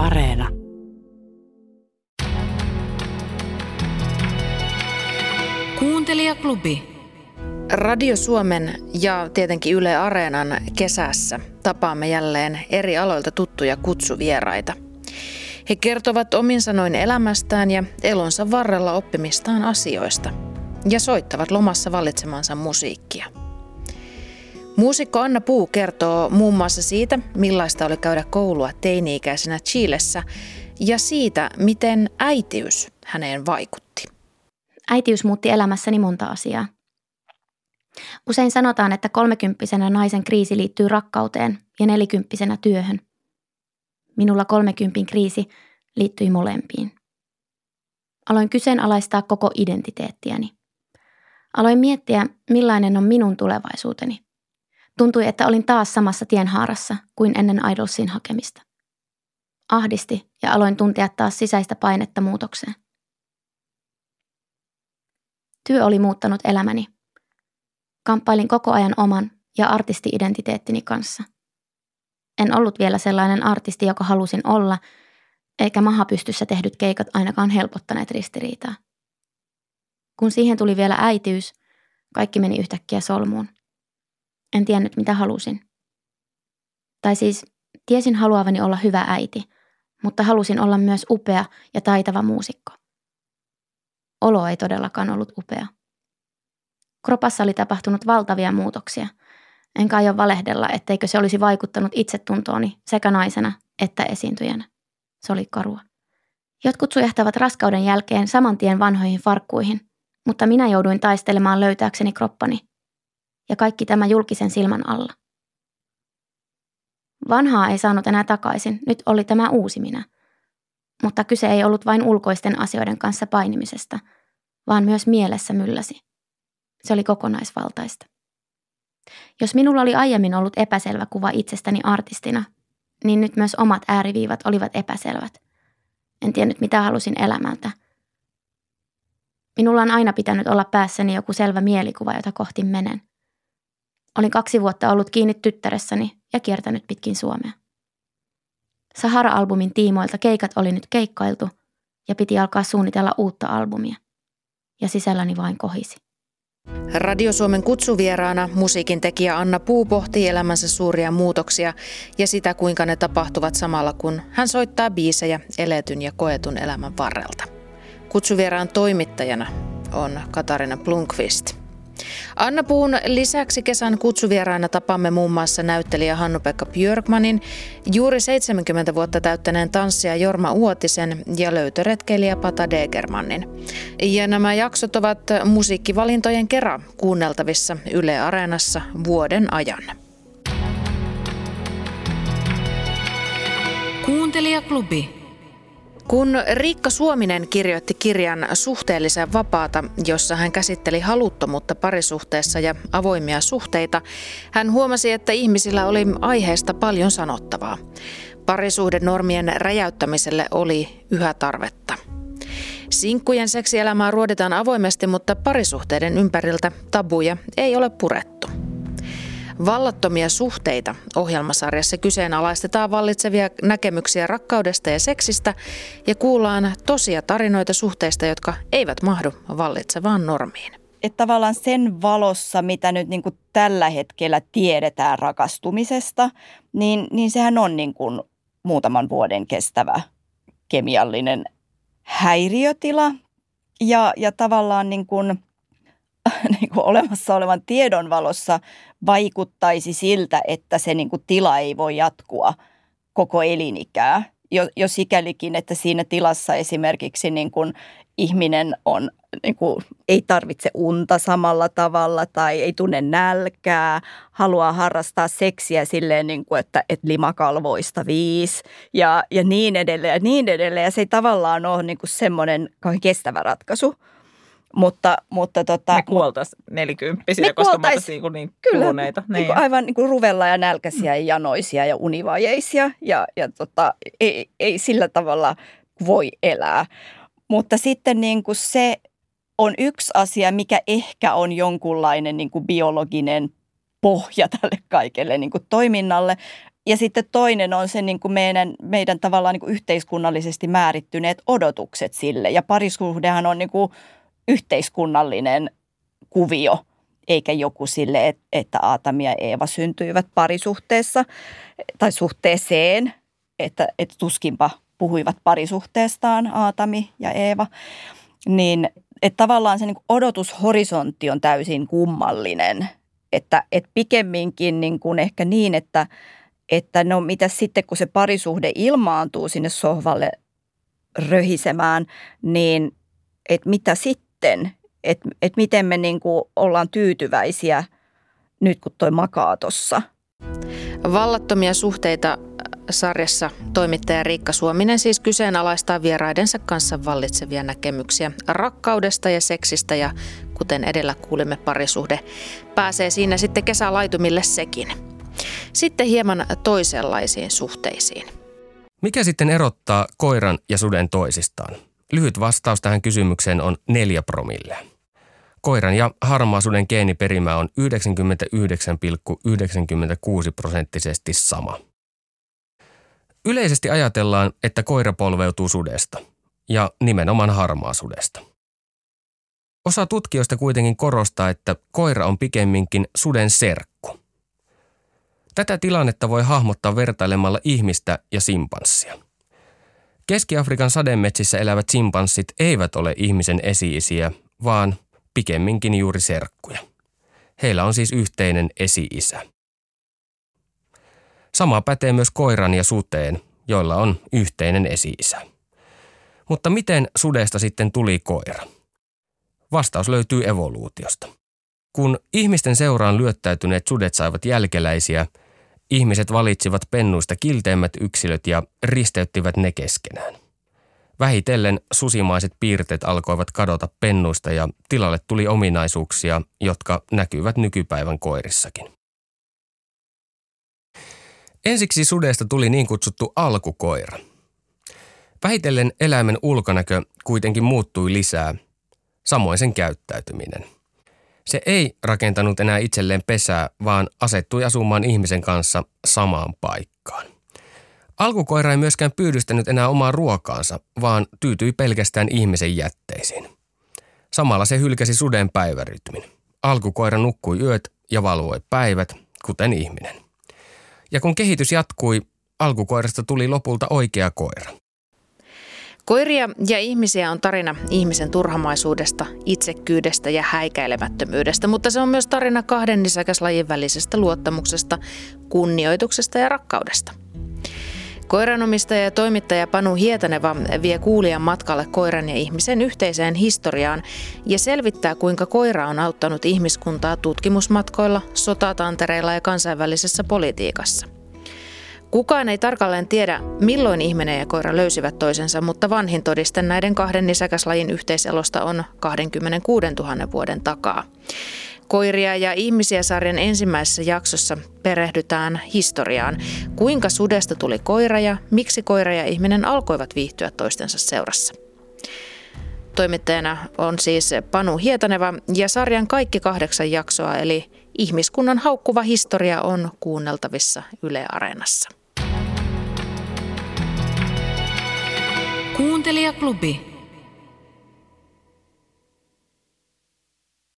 Areena. Kuuntelijaklubi. Radio Suomen ja tietenkin Yle Areenan kesässä tapaamme jälleen eri aloilta tuttuja kutsuvieraita. He kertovat omin sanoin elämästään ja elonsa varrella oppimistaan asioista ja soittavat lomassa valitsemansa musiikkia. Muusikko Anna Puu kertoo muun muassa siitä, millaista oli käydä koulua teini-ikäisenä Chilessä ja siitä, miten äitiys häneen vaikutti. Äitiys muutti elämässäni monta asiaa. Usein sanotaan, että kolmekymppisenä naisen kriisi liittyy rakkauteen ja nelikymppisenä työhön. Minulla kolmekymppin kriisi liittyi molempiin. Aloin kyseenalaistaa koko identiteettiäni. Aloin miettiä, millainen on minun tulevaisuuteni. Tuntui, että olin taas samassa tienhaarassa kuin ennen Idolsin hakemista. Ahdisti ja aloin tuntea taas sisäistä painetta muutokseen. Työ oli muuttanut elämäni. Kamppailin koko ajan oman ja artisti-identiteettini kanssa. En ollut vielä sellainen artisti, joka halusin olla, eikä mahapystyssä tehdyt keikat ainakaan helpottaneet ristiriitaa. Kun siihen tuli vielä äitiys, kaikki meni yhtäkkiä solmuun. En tiennyt, mitä halusin. Tai siis tiesin haluavani olla hyvä äiti, mutta halusin olla myös upea ja taitava muusikko. Olo ei todellakaan ollut upea. Kropassa oli tapahtunut valtavia muutoksia. Enkä aio valehdella, etteikö se olisi vaikuttanut itsetuntooni sekä naisena että esiintyjänä. Se oli karua. Jotkut sujahtavat raskauden jälkeen saman tien vanhoihin farkkuihin, mutta minä jouduin taistelemaan löytääkseni kroppani. Ja kaikki tämä julkisen silmän alla. Vanhaa ei saanut enää takaisin, nyt oli tämä uusi minä. Mutta kyse ei ollut vain ulkoisten asioiden kanssa painimisesta, vaan myös mielessä mylläsi. Se oli kokonaisvaltaista. Jos minulla oli aiemmin ollut epäselvä kuva itsestäni artistina, niin nyt myös omat ääriviivat olivat epäselvät. En tiennyt, mitä halusin elämältä. Minulla on aina pitänyt olla päässäni joku selvä mielikuva, jota kohti menen. Olin kaksi vuotta ollut kiinni tyttäressäni ja kiertänyt pitkin Suomea. Sahara-albumin tiimoilta keikat oli nyt keikkailtu ja piti alkaa suunnitella uutta albumia. Ja sisälläni vain kohisi. Radio Suomen kutsuvieraana musiikin tekijä Anna Puu pohtii elämänsä suuria muutoksia ja sitä, kuinka ne tapahtuvat samalla, kun hän soittaa biisejä eletyn ja koetun elämän varrelta. Kutsuvieraan toimittajana on Katarina Blunkvist. Anna Puun lisäksi kesän kutsuvieraina tapamme muun muassa näyttelijä Hannu-Pekka Björkmanin, juuri 70 vuotta täyttäneen tanssija Jorma Uotisen ja löytöretkeilijä Pata Degermannin. Ja nämä jaksot ovat musiikkivalintojen kerran kuunneltavissa Yle Areenassa vuoden ajan. Kuuntelijaklubi. Kun Riikka Suominen kirjoitti kirjan Suhteellisen vapaata, jossa hän käsitteli haluttomuutta parisuhteessa ja avoimia suhteita, hän huomasi, että ihmisillä oli aiheesta paljon sanottavaa. Parisuhdenormien räjäyttämiselle oli yhä tarvetta. Sinkkujen seksielämää ruoditaan avoimesti, mutta parisuhteiden ympäriltä tabuja ei ole purettu. Vallattomia suhteita ohjelmasarjassa kyseenalaistetaan vallitsevia näkemyksiä rakkaudesta ja seksistä ja kuullaan tosia tarinoita suhteista, jotka eivät mahdu vallitsevaan normiin. Että tavallaan sen valossa, mitä nyt niin kuin tällä hetkellä tiedetään rakastumisesta, niin, niin sehän on niin kuin muutaman vuoden kestävä kemiallinen häiriötila. Ja, ja tavallaan niin kuin – niin kuin olemassa olevan tiedon valossa vaikuttaisi siltä, että se niin kuin tila ei voi jatkua koko elinikää. Jo, jo sikälikin, että siinä tilassa esimerkiksi niin kuin ihminen on, niin kuin, ei tarvitse unta samalla tavalla tai ei tunne nälkää, haluaa harrastaa seksiä silleen, niin kuin, että, että limakalvoista viisi ja, ja niin edelleen ja niin edelleen. Ja se ei tavallaan ole niin kuin semmoinen kestävä ratkaisu. Mutta, mutta tota, me kuoltaisiin nelikymppisiä, me koska me niin, niin kyllä, kuluneita. Niin. Niin aivan niin kuin ruvella ja nälkäisiä ja janoisia ja univajeisia ja, ja tota, ei, ei sillä tavalla voi elää. Mutta sitten niin kuin se on yksi asia, mikä ehkä on jonkunlainen niin kuin biologinen pohja tälle kaikelle niin kuin toiminnalle, ja sitten toinen on se niin kuin meidän, meidän tavallaan niin kuin yhteiskunnallisesti määrittyneet odotukset sille. Ja parisuhdehan on niin kuin yhteiskunnallinen kuvio, eikä joku sille, että Aatami ja Eeva syntyivät parisuhteessa tai suhteeseen, että, että tuskinpa puhuivat parisuhteestaan Aatami ja Eeva. Niin että tavallaan se niin odotushorisontti on täysin kummallinen. Että, että pikemminkin niin kuin ehkä niin, että, että no mitä sitten kun se parisuhde ilmaantuu sinne sohvalle röhisemään, niin että mitä sitten? Että et miten me niin kuin ollaan tyytyväisiä nyt kun toi makaa tossa. Vallattomia suhteita sarjassa toimittaja Riikka Suominen siis kyseenalaistaa vieraidensa kanssa vallitsevia näkemyksiä rakkaudesta ja seksistä ja kuten edellä kuulimme parisuhde pääsee siinä sitten kesälaitumille sekin. Sitten hieman toisenlaisiin suhteisiin. Mikä sitten erottaa koiran ja suden toisistaan? Lyhyt vastaus tähän kysymykseen on 4 promille. Koiran ja harmaasuden geeniperimä on 99,96 prosenttisesti sama. Yleisesti ajatellaan, että koira polveutuu sudesta, ja nimenomaan harmaasudesta. Osa tutkijoista kuitenkin korostaa, että koira on pikemminkin suden serkku. Tätä tilannetta voi hahmottaa vertailemalla ihmistä ja simpanssia. Keski-Afrikan sademetsissä elävät simpanssit eivät ole ihmisen esi-isiä, vaan pikemminkin juuri serkkuja. Heillä on siis yhteinen esi-isä. Sama pätee myös koiran ja suteen, joilla on yhteinen esi-isä. Mutta miten sudesta sitten tuli koira? Vastaus löytyy evoluutiosta. Kun ihmisten seuraan lyöttäytyneet sudet saivat jälkeläisiä, ihmiset valitsivat pennuista kilteimmät yksilöt ja risteyttivät ne keskenään. Vähitellen susimaiset piirteet alkoivat kadota pennuista ja tilalle tuli ominaisuuksia, jotka näkyvät nykypäivän koirissakin. Ensiksi sudesta tuli niin kutsuttu alkukoira. Vähitellen eläimen ulkonäkö kuitenkin muuttui lisää, samoin sen käyttäytyminen. Se ei rakentanut enää itselleen pesää, vaan asettui asumaan ihmisen kanssa samaan paikkaan. Alkukoira ei myöskään pyydystänyt enää omaa ruokaansa, vaan tyytyi pelkästään ihmisen jätteisiin. Samalla se hylkäsi suden päivärytmin. Alkukoira nukkui yöt ja valvoi päivät, kuten ihminen. Ja kun kehitys jatkui, alkukoirasta tuli lopulta oikea koira. Koiria ja ihmisiä on tarina ihmisen turhamaisuudesta, itsekkyydestä ja häikäilemättömyydestä, mutta se on myös tarina kahden nisäkäslajin välisestä luottamuksesta, kunnioituksesta ja rakkaudesta. Koiranomistaja ja toimittaja Panu Hietaneva vie kuulijan matkalle koiran ja ihmisen yhteiseen historiaan ja selvittää, kuinka koira on auttanut ihmiskuntaa tutkimusmatkoilla, sotatantereilla ja kansainvälisessä politiikassa. Kukaan ei tarkalleen tiedä, milloin ihminen ja koira löysivät toisensa, mutta vanhin todiste näiden kahden nisäkäslajin yhteiselosta on 26 000 vuoden takaa. Koiria ja ihmisiä sarjan ensimmäisessä jaksossa perehdytään historiaan. Kuinka sudesta tuli koira ja miksi koira ja ihminen alkoivat viihtyä toistensa seurassa. Toimittajana on siis Panu Hietaneva ja sarjan kaikki kahdeksan jaksoa eli ihmiskunnan haukkuva historia on kuunneltavissa Yle Areenassa. Kuuntelijaklubi.